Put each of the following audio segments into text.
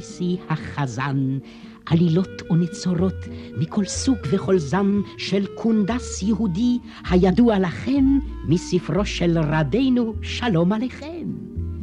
פייסי החזן, עלילות ונצורות מכל סוג וכל זן של קונדס יהודי הידוע לכם מספרו של רדינו שלום עליכם.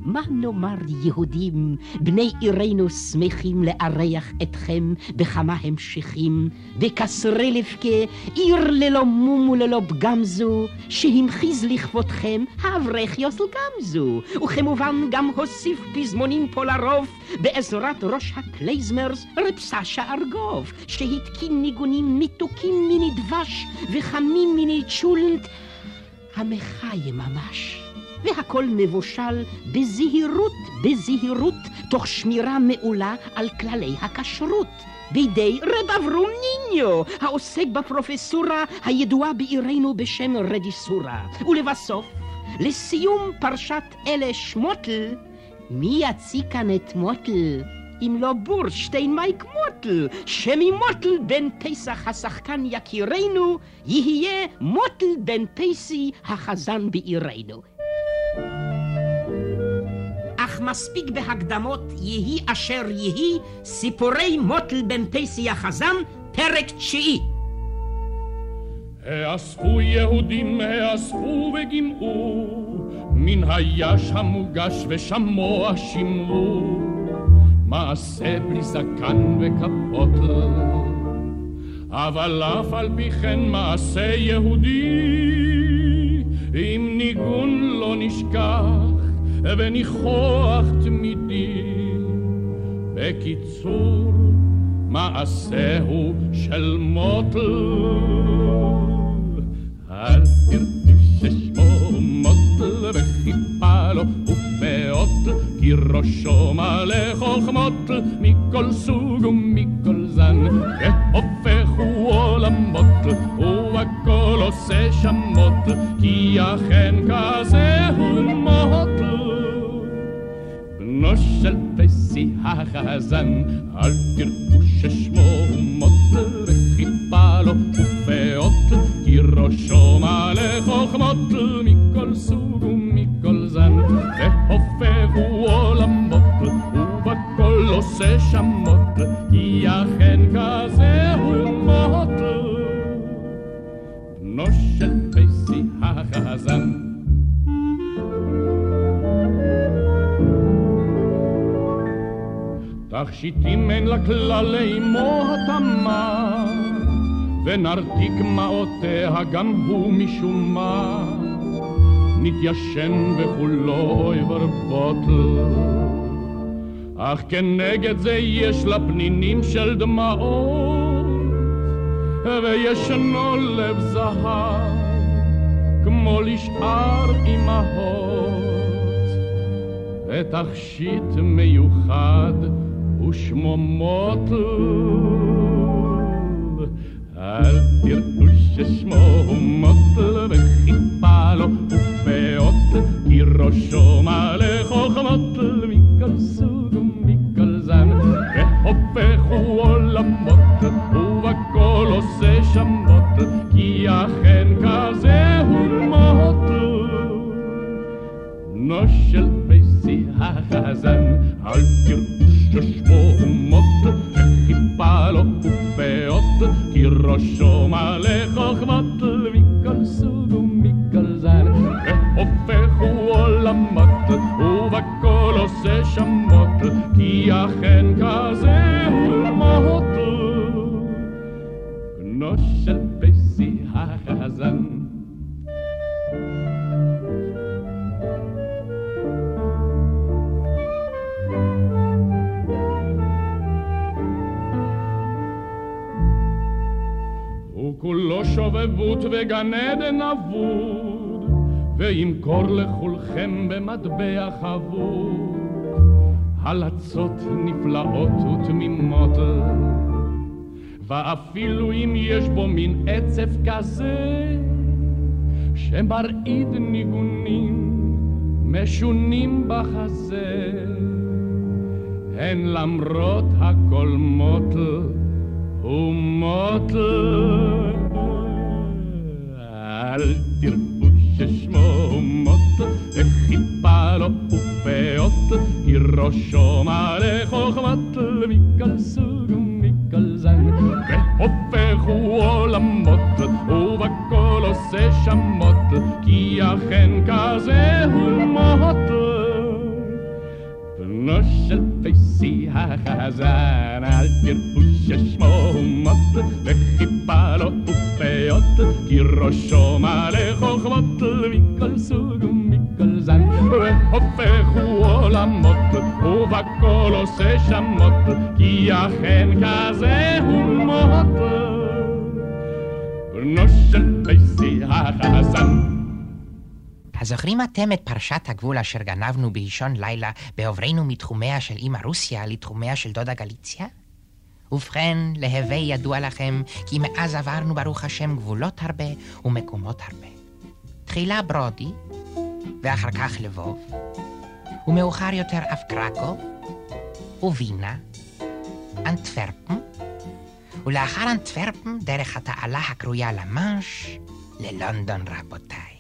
מה נאמר יהודים, בני עירנו שמחים לארח אתכם בכמה המשכים, בקסרי לבכה, עיר ללא מום וללא פגם זו, שהמחיז לכבודכם האברך יוסל גמזו, וכמובן גם הוסיף פזמונים פה לרוב, בעזרת ראש הקלייזמרס רב סשה ארגוב, שהתקין ניגונים מתוקים מיני דבש וחמים מיני צ'ולנט, המחיה ממש. והכל מבושל בזהירות, בזהירות, תוך שמירה מעולה על כללי הכשרות. בידי רב אברום ניניו, העוסק בפרופסורה הידועה בעירנו בשם רז'יסורה. ולבסוף, לסיום פרשת אלה שמוטל, מי יציג כאן את מוטל? אם לא בורשטיין מייק מוטל, שממוטל בן פסח השחקן יקירנו, יהיה מוטל בן פסי החזן בעירנו. אך מספיק בהקדמות יהי אשר יהי סיפורי מוטל בן פסי החזן, פרק תשיעי. האספו יהודים, האספו וגימאו, מן היש המוגש ושמוע שמרו, מעשה בלי זקן וכפות, אבל אף על פי כן מעשה יהודי, אם ניגון לא נשכח וניחוח תמידי. בקיצור, מעשהו של מוטל. אל תראו ששמו מוטל וחיפה לו ופאות, כי ראשו מלא חוכמות מכל סוג ומכל זן, והופכו עולמות ובכל עושה שמות, כי אכן פסי החזן, אל תראו ששמו מוטל וחיפה לו ופאות, כי ראשו מלא חוכמות מכל סוג ומכל זן, והופכו עולמות ובכל עושה שמות, כי אכן תכשיטים אין לה כללי מוהתמה, ונרתיק מעותיה גם הוא משום מה, נתיישן וכולו אויבר בוטל. אך כנגד זה יש לה פנינים של דמעות, וישנו לב זהב, כמו לשאר אמהות, ותכשיט מיוחד ושמו מוטל. אל תראו ששמו מוטל וחיפה לו ופאות, כי ראשו מלא חוכמות מכל סוג ומכל זן, והופכו עולמות ובכל עושה שמות, כי אכן כזה הוא מוטל. בנו של פסי החזן, אל תראו ששמו מוט, וחיפה לו ופאות, כי ראשו מלא חוכמות מכל סוג ומכל זן, והופכו עולמות, ובכל וגן עדן אבוד, וימכור לכולכם במטבע חבוד. על נפלאות ותמימות. ואפילו אם יש בו מין עצב כזה, שמרעיד ניגונים משונים בחזה, הן למרות הכל מוטל ומוטל. ראשו מלא חוכמת מכל סוג ומכל זן. והופכו עולמות, ובכל עושה שמות, כי אכן כזה הוא מוטל. בנו של פייסי החזן, אל תראו ששמו מוט, וחיפה לו ופאות, כי ראשו מלא חוכמות מכל סוג ובכל עושה שמות, כי אכן כזה הוא מוט. בנו של פייסי החזן. הזוכרים אתם את פרשת הגבול אשר גנבנו באישון לילה בעוברנו מתחומיה של אמא רוסיה לתחומיה של דודה גליציה? ובכן, להווי ידוע לכם כי מאז עברנו ברוך השם גבולות הרבה ומקומות הרבה. תחילה ברודי, ואחר כך לבוב, ומאוחר יותר אף קרקוב, ווינה, אנטוורפן, ולאחר אנטוורפן דרך התעלה הקרויה למאנש, ללונדון רבותיי.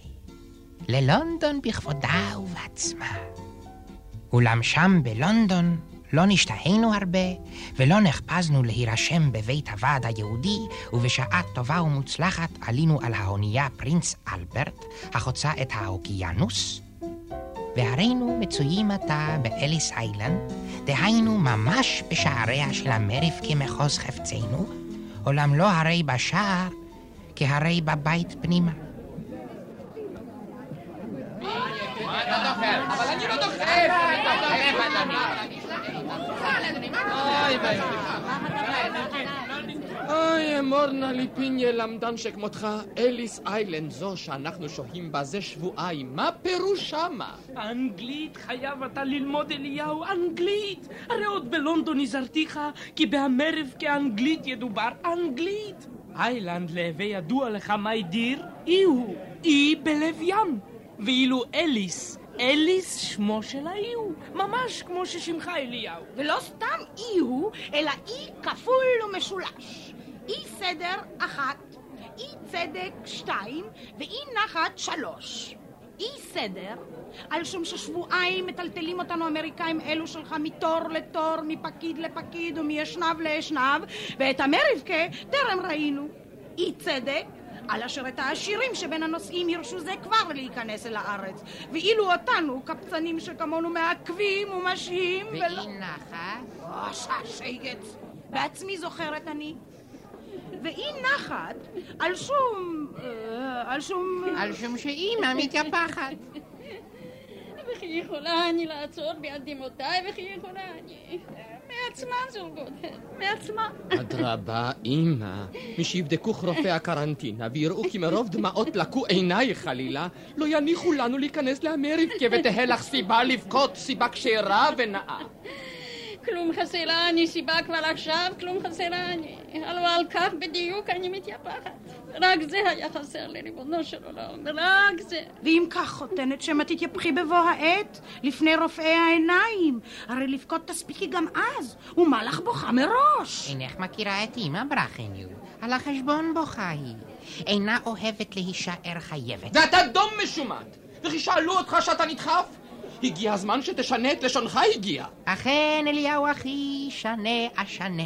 ללונדון בכבודה ובעצמה. אולם שם בלונדון לא נשתהינו הרבה, ולא נחפזנו להירשם בבית הוועד היהודי, ובשעה טובה ומוצלחת עלינו על האונייה פרינס אלברט, החוצה את האוקיינוס, והרינו מצויים עתה באליס איילנד, דהיינו ממש בשעריה של המריף כמחוז חפצנו, אולם לא הרי בשער, כהרי בבית פנימה. אבל אני לא דוחף! אדוני. אוי, אמורנה לי פיניה למדן שכמותך, אליס איילנד זו שאנחנו שוהים בה זה שבועיים, מה פירוש שמה? אנגלית חייב אתה ללמוד אליהו, אנגלית! הרי עוד בלונדון הזהרתיך כי בהמרב כאנגלית ידובר אנגלית! איילנד להווה ידוע לך מי דיר? אי הוא, אי בלב ים. ואילו אליס, אליס שמו של האי הוא, ממש כמו ששמך אליהו. ולא סתם אי הוא, אלא אי כפול ומשולש. אי סדר אחת, אי צדק שתיים, ואי נחת שלוש. אי סדר, על שום ששבועיים מטלטלים אותנו אמריקאים אלו שלך מתור לתור, מפקיד לפקיד ומישנב לאשנב, ואת המרבקה טרם ראינו. אי צדק, על אשר את העשירים שבין הנוסעים ירשו זה כבר להיכנס אל הארץ, ואילו אותנו, קפצנים שכמונו מעכבים ומשהים ולא... ואי נחת? או, ששייגץ, בעצמי זוכרת אני. ואי נחת על שום... אה, על שום... על שום שאימא מתייפחת. וכי יכולה אני לעצור ביד דמעותיי, וכי יכולה אני... מעצמה זולגות, מעצמה. אדרבה, אמא, משיבדקוך רופאי הקרנטינה ויראו כי מרוב דמעות לקו עינייך חלילה, לא יניחו לנו להיכנס לאמריקה ותהא לך סיבה לבכות, סיבה כשרה ונאה. כלום חסרה אני סיבה כבר עכשיו, כלום חסרה אני. הלוא על כך בדיוק אני מתייפחת. רק זה היה חסר לי, ריבונו של עולם, רק זה. ואם כך, חותנת, שמא תתייפחי בבוא העת, לפני רופאי העיניים. הרי לבכות תספיקי גם אז, ומה לך בוכה מראש? אינך מכירה את אמא ברכניו, על החשבון בוכה היא. אינה אוהבת להישאר חייבת. ואתה דום משומט! וכי שאלו אותך שאתה נדחף? הגיע הזמן שתשנה את לשונך הגיע. אכן, אליהו אחי, שנה אשנה.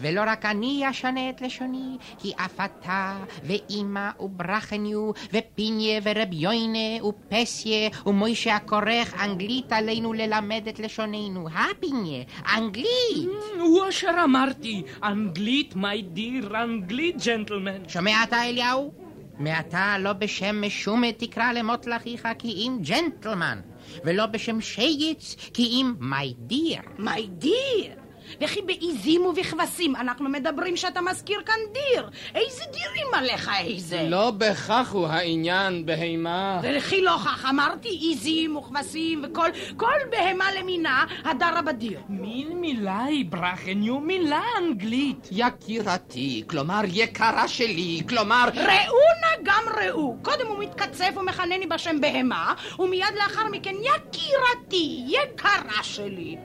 ולא רק אני אשנה את לשוני, כי אף אתה, ואימא, וברכניו, ופיניה, ורב יוינה, ופסיה, ומוישה הכורך אנגלית עלינו ללמד את לשוננו. הפיניה, אנגלית! הוא אשר אמרתי, אנגלית, מי דיר, אנגלית, ג'נטלמן. שומע אתה, אליהו? מעתה לא בשם משומה תקרא למות לאחיך כי אם ג'נטלמן. ולא בשם שייץ, כי אם מי דיר. מי דיר? וכי בעיזים ובכבשים אנחנו מדברים שאתה מזכיר כאן דיר. איזה דירים עליך איזה? לא בכך הוא העניין, בהמה. וכי לא כך אמרתי עיזים וכבשים וכל כל בהמה למינה הדרה בדיר. מין מילה היא ברחניו, מילה אנגלית. יקירתי, כלומר יקרה שלי, כלומר... ראו נא גם ראו. קודם הוא מתקצף ומכנני בשם בהמה, ומיד לאחר מכן יקירתי, יקרה שלי.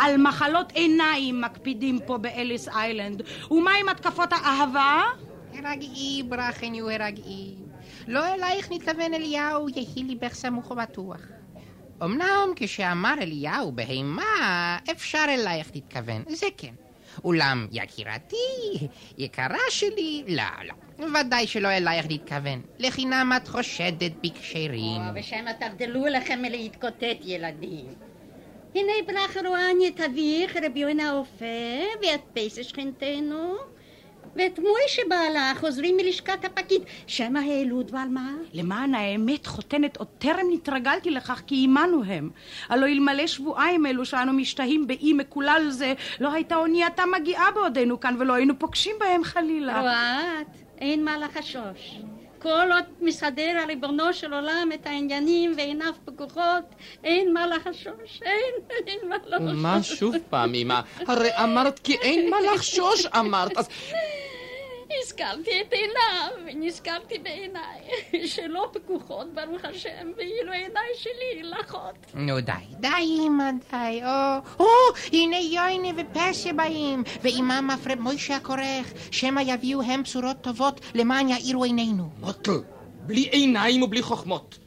על מחלות עיניים מקפידים פה באליס איילנד. ומה עם התקפות האהבה? הרגעי, ברחניו, הרגעי. לא אלייך נתכוון אליהו, יהי ליבך סמוך ובטוח. אמנם כשאמר אליהו בהמה, אפשר אלייך תתכוון, זה כן. אולם יקירתי, יקרה שלי, לא, לא. ודאי שלא אלייך להתכוון. לחינם את חושדת בכשרים. ושמא תבדלו לכם מלהתקוטט ילדים. הנה ברח רואני את אביך, רבי יונה האופה, ואת פייסה שכנתנו, ואת מוישה בעלה חוזרים מלשכת הפקיד. שמא העלו דבר מה? למען האמת, חותנת, עוד טרם נתרגלתי לכך כי עמנו הם. הלא אלמלא שבועיים אלו שאנו משתהים באי מקולל זה, לא הייתה אונייתה מגיעה בעודנו כאן ולא היינו פוגשים בהם חלילה. רואת, אין מה לחשוש. כל עוד מסדר הריבונו של עולם את העניינים ועיניו פקוחות, אין מה לחשוש, אין, אין מה לחשוש. ומה שוב פעם, אמא? הרי אמרת כי אין מה לחשוש, אמרת, אז... הזכרתי את עיניו, ונזכרתי בעיניי, שלא פקוחות, ברוך השם, ואילו עיניי שלי לחות. נו די, די אמא, די, או, או, הנה יוינה ופסיה באים, ועמם מפרד מוישה הכורך, שמא יביאו הם בשורות טובות למען יאירו עינינו. מוטל, בלי עיניים ובלי חוכמות.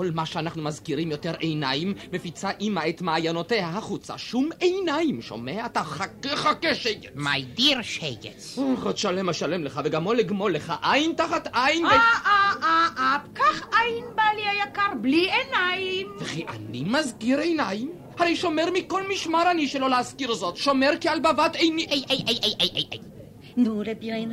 כל מה שאנחנו מזכירים יותר עיניים, מפיצה אימא את מעיינותיה החוצה. שום עיניים, שומע? אתה חכה חכה שייגץ. מי דיר שייגץ. עוד שלם אשלם לך, וגם מול לגמול לך, עין תחת עין. אה, אה, אה, אה, קח עין בעלי היקר, בלי עיניים. וכי אני מזכיר עיניים? הרי שומר מכל משמר אני שלא להזכיר זאת. שומר כעל בבת עיני... איי, איי, איי, איי, איי, איי. נו, רבי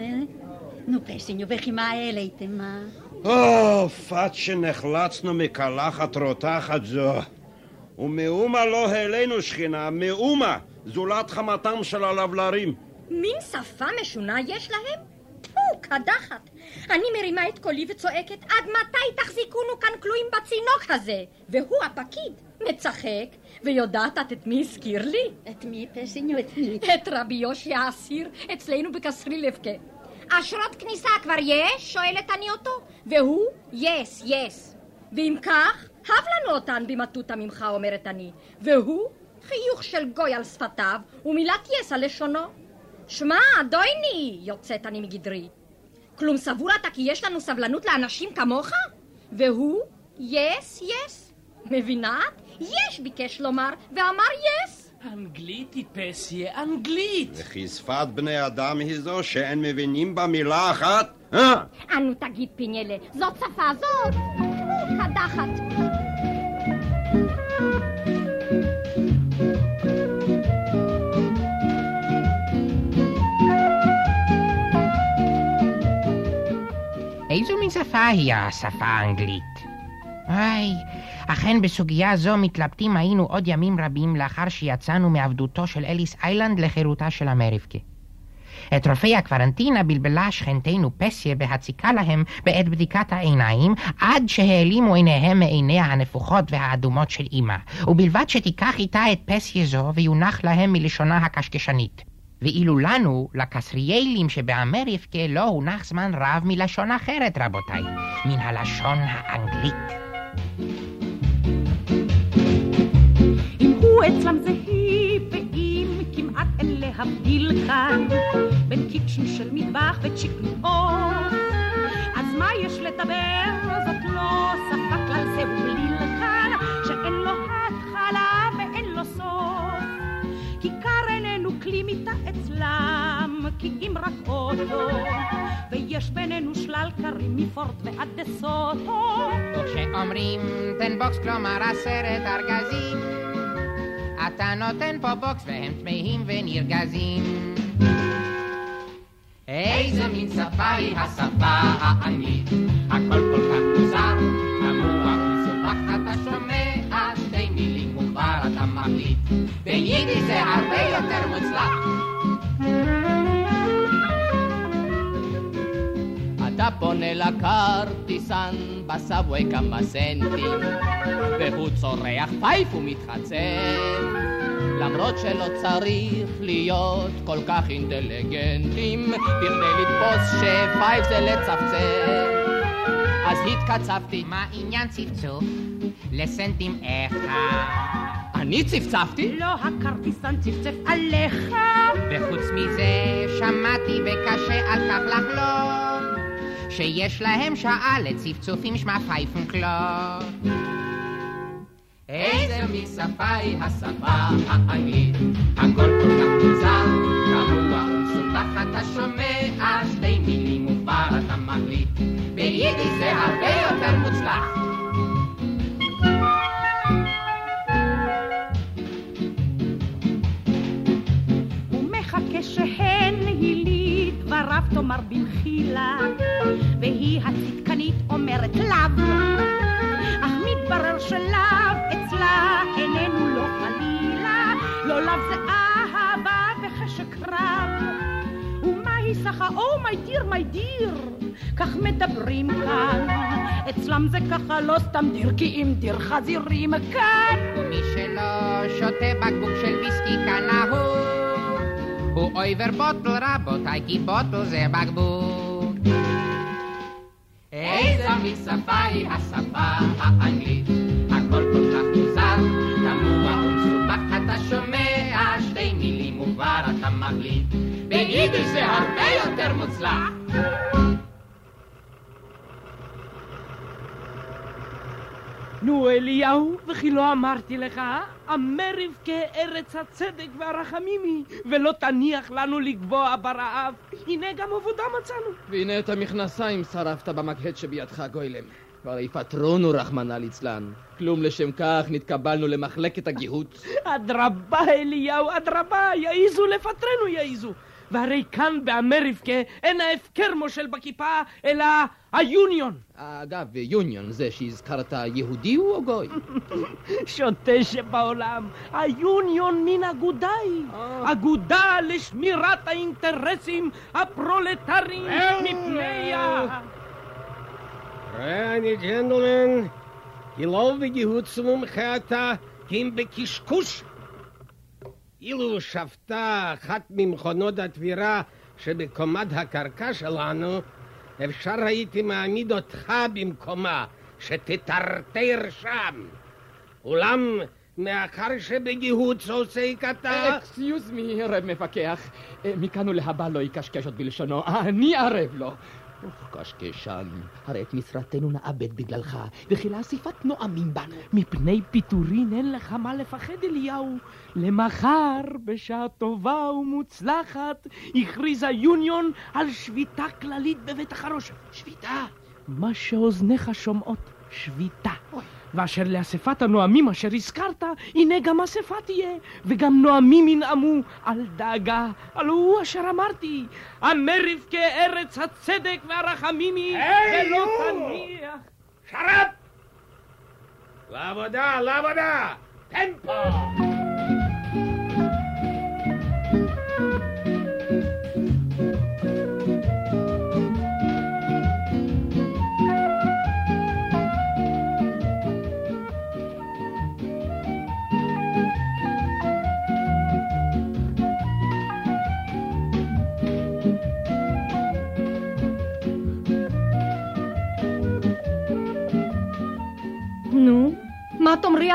נו פסיניו, וכי מה העליתם, מה? או, פת שנחלצנו מקלחת רותחת זו. ומאומה לא העלינו שכינה, מאומה, זולת חמתם של הלבלרים. מין שפה משונה יש להם? פו, קדחת. אני מרימה את קולי וצועקת, עד מתי תחזיקונו כאן כלואים בצינוק הזה? והוא הפקיד, מצחק, ויודעת את מי הזכיר לי? את מי, פסיניו, את מי? את רבי יושי האסיר אצלנו בקסרי לבקה. אשרות כניסה כבר יש? שואלת אני אותו. והוא, יס, יס. ואם כך, הב לנו אותן במטותא ממך, אומרת אני. והוא, חיוך של גוי על שפתיו, ומילת יס על לשונו. שמע, דויני, יוצאת אני מגדרי. כלום סבור אתה כי יש לנו סבלנות לאנשים כמוך? והוא, יס, יס. מבינה? יש ביקש לומר, ואמר יס. אנגלית היא פסיה, אנגלית. וכי שפת בני אדם היא זו שאין מבינים בה מילה אחת? אה? אנו תגיד פיניאלה, זאת שפה זאת. קדחת. איזו מין שפה היא השפה האנגלית? היי, אכן בסוגיה זו מתלבטים היינו עוד ימים רבים לאחר שיצאנו מעבדותו של אליס איילנד לחירותה של אמריקה. את רופאי הקוורנטינה בלבלה שכנתנו פסיה בהציקה להם בעת בדיקת העיניים, עד שהעלימו עיניהם מעיניה הנפוחות והאדומות של אמא, ובלבד שתיקח איתה את פסיה זו ויונח להם מלשונה הקשקשנית. ואילו לנו, לקסריאלים שבאמריקה, לא הונח זמן רב מלשון אחרת, רבותיי, מן הלשון האנגלית. הוא אצלם זהי, ואם כמעט אין להבדיל כאן בין קיצ'ן של מטבח וצ'יקן אז מה יש לדבר? זאת לא שפה כלל זה ובליל כאן, שאין לו התחלה ואין לו סוף. כי car איננו כלי מיטה אצלם, כי אם רק אוטו, ויש בינינו שלל car ים מפורד ועד דה סוטו. וכשאומרים ten box כלומר עשרת ארגזים, אתה נותן פה בוקס והם תמהים ונרגזים. איזה מין שפה היא השפה האנגלית, הכל כל כך פונה לכרטיסן בסאבווי כמה סנטים, והוא צורח פייף ומתחצף, למרות שלא צריך להיות כל כך אינטליגנטים, בכדי לתפוס ש five זה לצפצף. אז התקצפתי. מה עניין צפצוף? לסנטים אחד. אני צפצפתי? לא, הכרטיסן צפצף עליך. וחוץ מזה, שמעתי וקשה על כך לחלום, שיש להם שעה לצפצופים שמה five o'clock. איזה משפה היא השפה האנגלית, הכל כל כך מוזר, קבוע ומסובך, אתה שומע שתי מילים וכבר אתה מחליט, ביידיש זה הרבה יותר מוצלח. דבריו תאמר במחילה, והיא הצדקנית אומרת לאו, אך מתברר שלאו אצלה איננו לא חלילה, לא לאו זה אהבה וחשק רב. ומהי סחה, או מי דיר, מי דיר, כך מדברים כאן. אצלם זה ככה לא סתם דיר, כי אם דיר חזירים כאן. ומי שלא שותה בקבוק של ויסקי כנהוג, הוא אויבר בוטל רבותיי, כי בוטל זה בקבוק. איזה משפה היא השפה האנגלית, הכל כל כך מוזר, תמוה ומסובך, אתה שומע שתי מילים וכבר אתה מחליט, ביידיש זה הרבה יותר מוצלח. נו, אליהו, וכי לא אמרתי לך, אמריב כארץ הצדק והרחמים היא, ולא תניח לנו לגבוה ברעב. הנה גם עבודה מצאנו. והנה את המכנסיים שרפת במקהד שבידך, גוילם. כבר יפטרונו, רחמנא ליצלן. כלום לשם כך נתקבלנו למחלקת הגיהות. אדרבה, אליהו, אדרבה, יעיזו לפטרנו, יעיזו. והרי כאן באמריבקה אין ההפקר מושל בכיפה, אלא היוניון. אגב, יוניון, זה שהזכרת יהודי הוא או גוי? שוטה שבעולם, היוניון מן אגודה היא. אגודה לשמירת האינטרסים הפרולטריים מפני ה... Meine Gentlemen, glaube גהות כי אם בקשקוש. אילו שפטה אחת ממכונות התבירה שבקומת הקרקע שלנו, אפשר הייתי מעמיד אותך במקומה, שתטרטר שם. אולם מאחר שבגיהות עוסק אתה... אקסיוז מי, רב מפקח. אה, מכאן ולהבא לא יקשקש עוד בלשונו, אני ערב לו. קשקשן, הרי את משרתנו נאבד בגללך, וכי לאספת נואמים בנו. מפני פיטורין אין לך מה לפחד, אליהו. למחר, בשעה טובה ומוצלחת, הכריז היוניון על שביתה כללית בבית החרושת. שביתה? מה שאוזניך שומעות, שביתה. ואשר לאספת הנואמים אשר הזכרת, הנה גם אספה תהיה, וגם נואמים ינאמו, אל דאגה, הלא הוא אשר אמרתי, המריב כארץ הצדק והרחמים היא, ולא תניח. שר"פ! לעבודה, לעבודה! טמפו!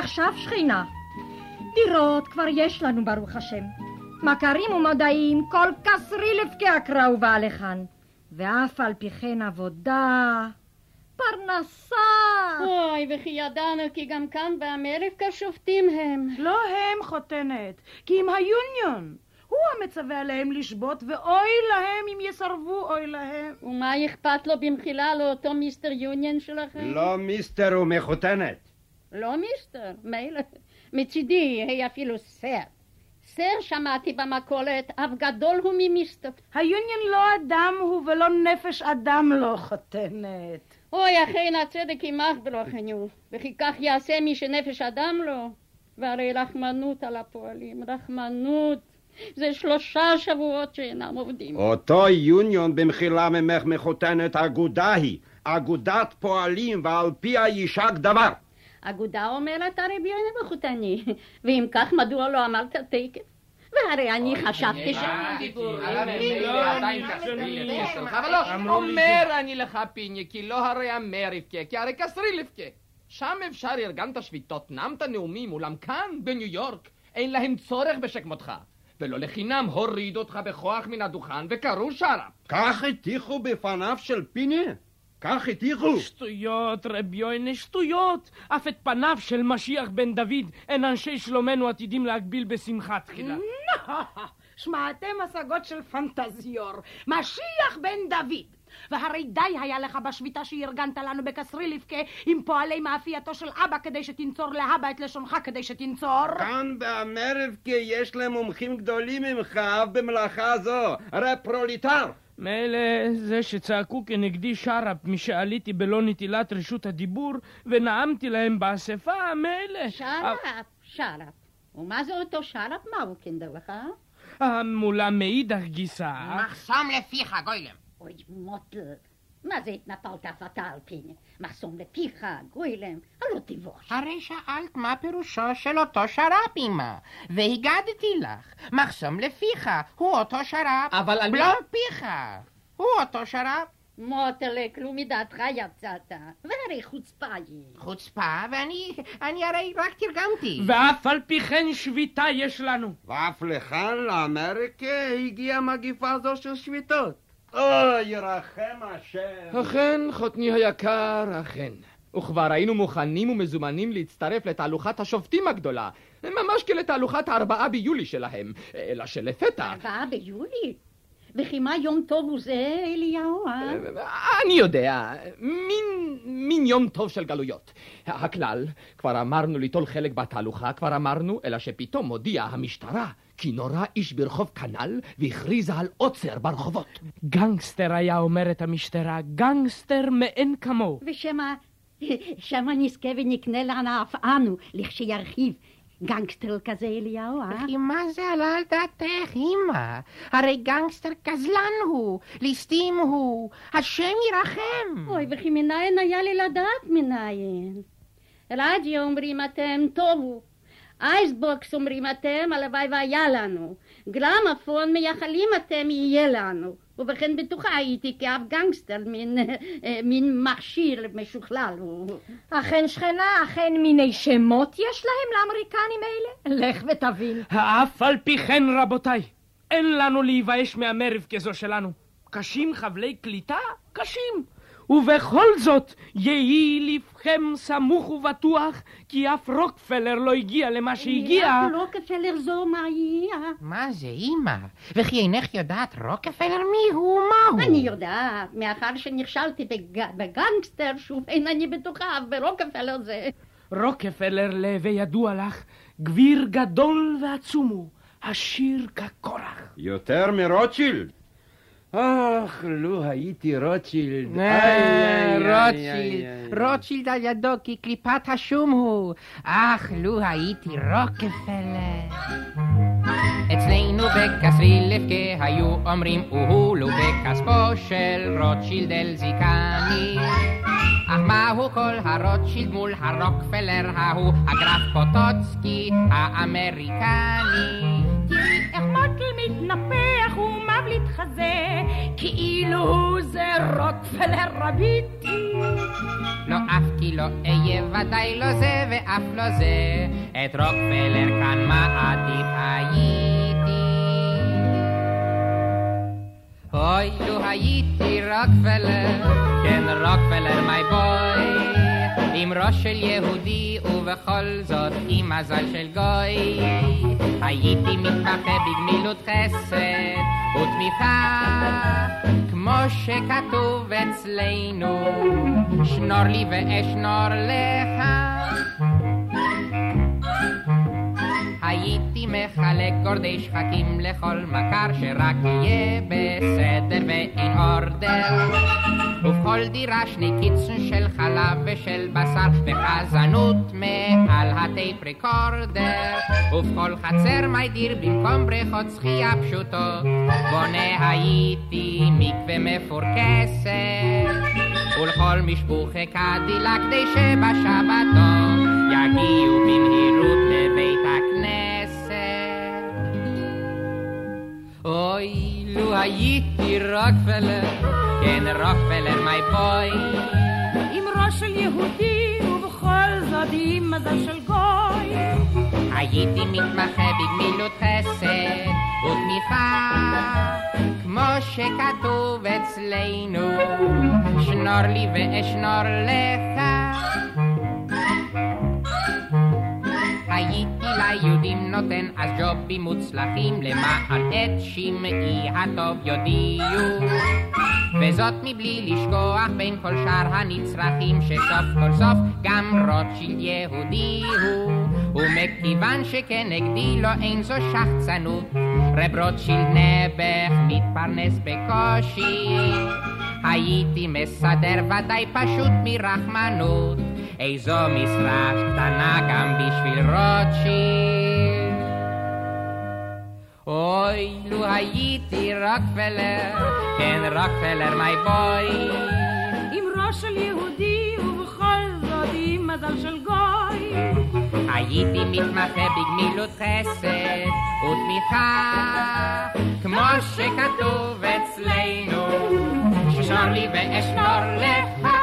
עכשיו, שכינה? דירות כבר יש לנו, ברוך השם. מכרים ומודעים, כל כסרי לבקי אקרא ובא לכאן. ואף על פי כן עבודה, פרנסה. אוי, וכי ידענו כי גם כאן באמריקה שופטים הם. לא הם, חותנת, כי אם היוניון. הוא המצווה עליהם לשבות, ואוי להם אם יסרבו, אוי להם. ומה אכפת לו במחילה לאותו מיסטר יוניון שלכם? לא מיסטר ומחותנת. לא מיסטר, מילא. מצידי, היא אפילו סר. סר שמעתי במכולת, אף גדול הוא ממיסטר. היוניון לא אדם הוא ולא נפש אדם לא, חותנת. אוי, אכן הצדק עמך ברוכנו, וכי כך יעשה מי שנפש אדם לו. והרי רחמנות על הפועלים, רחמנות. זה שלושה שבועות שאינם עובדים. אותו יוניון במחילה ממך מחותנת אגודה היא. אגודת פועלים ועל פיה יישק דבר. אגודה אומרת הרי ביוני מחותני, ואם כך מדוע לא אמרת תקף? והרי אני חשבתי ש... אבל לא, אומר אני לך פיני, כי לא הרי אמריקה, כי הרי קסרי לבכה. שם אפשר ארגנת שביתות, נאמת נאומים, אולם כאן, בניו יורק, אין להם צורך בשכמותך. ולא לחינם הורידו אותך בכוח מן הדוכן וקראו שרה. כך הטיחו בפניו של פיני? כך הטיחו? שטויות, רבי יוינה, שטויות! אף את פניו של משיח בן דוד אין אנשי שלומנו עתידים להגביל בשמחה תחילה. שמעתם השגות של פנטזיור. משיח בן דוד. והרי די היה לך בשביתה שארגנת לנו בקסרי לבכה עם פועלי מאפייתו של אבא כדי שתנצור לאבא את לשונך כדי שתנצור. כאן באמרבקה יש להם מומחים גדולים ממך במלאכה זו, רפרוליטר. מילא זה שצעקו כנגדי שרפ משעליתי בלא נטילת רשות הדיבור ונאמתי להם באספה, מילא. שרפ, שרפ. ומה זה אותו שרפ? מה הוא קינדר לך? המולה מאידך גיסא. מחסום לפיך, גוילם. אוי, מוטל. מה זה התנפלת אף אתה על פיני? מחסום לפיך, גוילם, הלא תבוש. הרי שאלת מה פירושו של אותו שר"פ, אמא, והגדתי לך. מחסום לפיך, הוא אותו שר"פ. אבל אני... בלום פיך, הוא אותו שר"פ. מוטלה, כלום מדעתך יצאת, והרי חוצפה היא. חוצפה, ואני אני הרי רק תרגמתי. ואף על פי כן שביתה יש לנו. ואף לכאן, לאמריקה, הגיעה מגיפה זו של שביתות. אוי, ירחם השם. אכן, חותני היקר, אכן. וכבר היינו מוכנים ומזומנים להצטרף לתהלוכת השופטים הגדולה, ממש כלתהלוכת הארבעה ביולי שלהם, אלא שלפתע... ארבעה ביולי? וכי מה יום טוב הוא זה, אליהו, אה? אני יודע, מין, מין יום טוב של גלויות. הכלל, כבר אמרנו ליטול חלק בתהלוכה, כבר אמרנו, אלא שפתאום הודיעה המשטרה כי נורה איש ברחוב כנ"ל והכריזה על עוצר ברחובות. גנגסטר היה אומרת המשטרה, גנגסטר מאין כמוהו. ושמה, שמה נזכה ונקנה לנו אף אנו, לכשירחיב. גנגסטר כזה אליהו, אה? וכי מה זה עלה על דעתך, אמא? הרי גנגסטר גזלן הוא, ליסטים הוא, השם ירחם. אוי, וכי מנין היה לי לדעת מנין? רדיו אומרים אתם, טובו. אייסבוקס אומרים אתם, הלוואי והיה לנו. גרמפון מייחלים אתם, יהיה לנו. ובכן בטוחה הייתי כאב גנגסטר, מין, מין מכשיר משוכלל. אכן שכנה, אכן מיני שמות יש להם לאמריקנים אלה? לך ותבין. אף על פי כן, רבותיי, אין לנו להיוואש מהמרב כזו שלנו. קשים חבלי קליטה? קשים. ובכל זאת, יהי לבכם סמוך ובטוח, כי אף רוקפלר לא הגיע למה שהגיע. אף רוקפלר זו מה יהיה? מה זה, אמא? וכי אינך יודעת רוקפלר מי הוא ומה הוא? אני יודעת, מאחר שנכשלתי בג... בגנגסטר, שוב אין אני בטוחה, ורוקפלר זה... רוקפלר, להווה ידוע לך, גביר גדול ועצום הוא, עשיר כקורח. יותר מרוטשילד? אך, לו הייתי רוטשילד. רוטשילד, רוטשילד על ידו כי קליפת השום הוא. אך, לו הייתי רוקפלר. אצלנו בקסרי לבכה היו אומרים אוהו לו בכספו של רוטשילד אל זיקני. אך מהו כל הרוטשילד מול הרוקפלר ההוא, הגרף פוטוצקי האמריקני. איך מוטל מתנפח ומבליט חזה, כאילו זה רוקפלר רביטי. לא אף כי לא אהיה ודאי לא זה ואף לא זה, את רוקפלר כאן מעדיף הייתי. אוי, לו הייתי רוקפלר, כן רוקפלר מי בוי, ראש של יהודי ובכל זאת עם מזל של גוי, הייתי מתמחה בגמילות חסד ותמיכה, כמו שכתוב אצלנו, שנור לי ואשנור לך. הייתי מחייך נחלק גורדי שחקים לכל מכר, שרק יהיה בסדר ואין אורדר. ובכל דירה שני קיצון של חלב ושל בשר, וחזנות מעל הטייפ רקורדר. ובכל חצר מיידיר במקום בריכות שחייה פשוטות, בונה הייתי מקווה מפורקסת. ולכל משפוחי קדילה כדי שבשבתות יגיעו במהירות לבית הכנסת. אוי, לו הייתי רוקפלר, כן רוקפלר מי בוי. עם ראש של יהודי ובכל זאת עם מזל של גוי. הייתי מתמחה בגמילות חסד ותמיכה, כמו שכתוב אצלנו, שנור לי ואשנור לך. הייתי ליהודים נותן אז ג'ובים מוצלחים למען את שמעי הטוב יודיעו. וזאת מבלי לשכוח בין כל שאר הנצרכים שסוף כל סוף גם רוטשילד יהודי הוא ומכיוון שכנגדי לא אין זו שחצנות רב רוטשילד נעבך מתפרנס בקושי. הייתי מסדר ודאי פשוט מרחמנות איזו משרה קטנה גם בשביל רוטשילד. אוי, לו הייתי רוקפלר, כן רוקפלר מי בוי. עם ראש של יהודי ובכל זאת עם מזל של גוי. הייתי מתמחה בגמילות חסד ותמיכה, כמו שכתוב אצלנו, שנור לי ואשנור לך.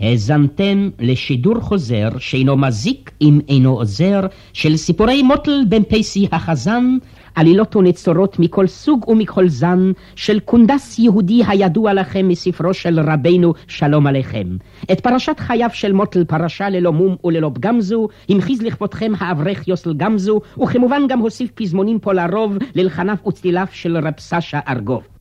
האזנתם לשידור חוזר שאינו מזיק אם אינו עוזר של סיפורי מוטל בן פייסי החזן, עלילות ונצורות מכל סוג ומכל זן של קונדס יהודי הידוע לכם מספרו של רבנו שלום עליכם. את פרשת חייו של מוטל פרשה ללא מום וללא פגם זו, המחיז לכבודכם האברך יוסל גמזו, וכמובן גם הוסיף פזמונים פה לרוב ללחניו וצליליו של רב סשה ארגוב.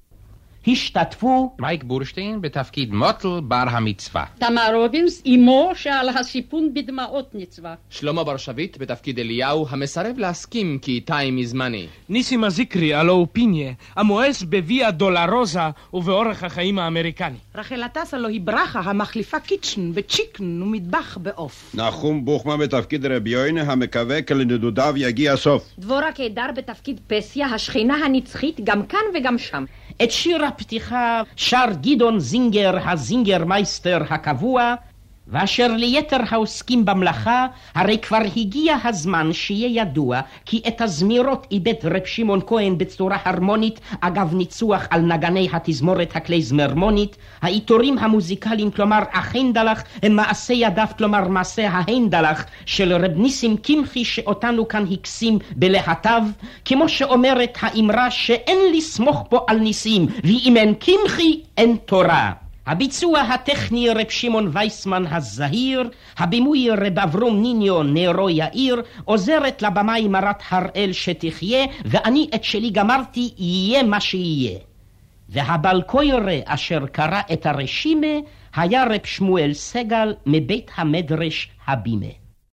השתתפו מייק בורשטיין בתפקיד מוטל בר המצווה. תמר רובינס, אמו שעל הסיפון בדמעות נצבה. שלמה בר שביט בתפקיד אליהו, המסרב להסכים כי איתי מזמני. ניסים הזיקרי, הלו הוא פיניה, המואס בוויה דולרוזה ובאורח החיים האמריקני. רחל עטס הלו היא ברכה המחליפה קיצ'ן וצ'יקן ומטבח בעוף. נחום בוכמן בתפקיד רבי יוינה, המקווה כי לנדודיו יגיע סוף. דבורה קידר בתפקיד פסיה, השכינה הנצחית, גם כאן וגם שם. את שיר הפתיחה שר גדעון זינגר, הזינגר מייסטר הקבוע, ואשר ליתר העוסקים במלאכה, הרי כבר הגיע הזמן שיהיה ידוע כי את הזמירות איבד רב שמעון כהן בצורה הרמונית, אגב ניצוח על נגני התזמורת הכלייזמרמונית, העיטורים המוזיקליים, כלומר החינדלח, הם מעשה ידיו, כלומר מעשה ההינדלח, של רב ניסים קמחי שאותנו כאן הקסים בלהטיו, כמו שאומרת האמרה שאין לסמוך פה על ניסים, ואם אין קמחי אין תורה. הביצוע הטכני רב שמעון וייסמן הזהיר, הבימוי רב אברום ניניו נרו יאיר, עוזרת לבמאי מרת הראל שתחיה, ואני את שלי גמרתי, יהיה מה שיהיה. והבלקוירה אשר קרא את הרשימה, היה רב שמואל סגל מבית המדרש הבימה.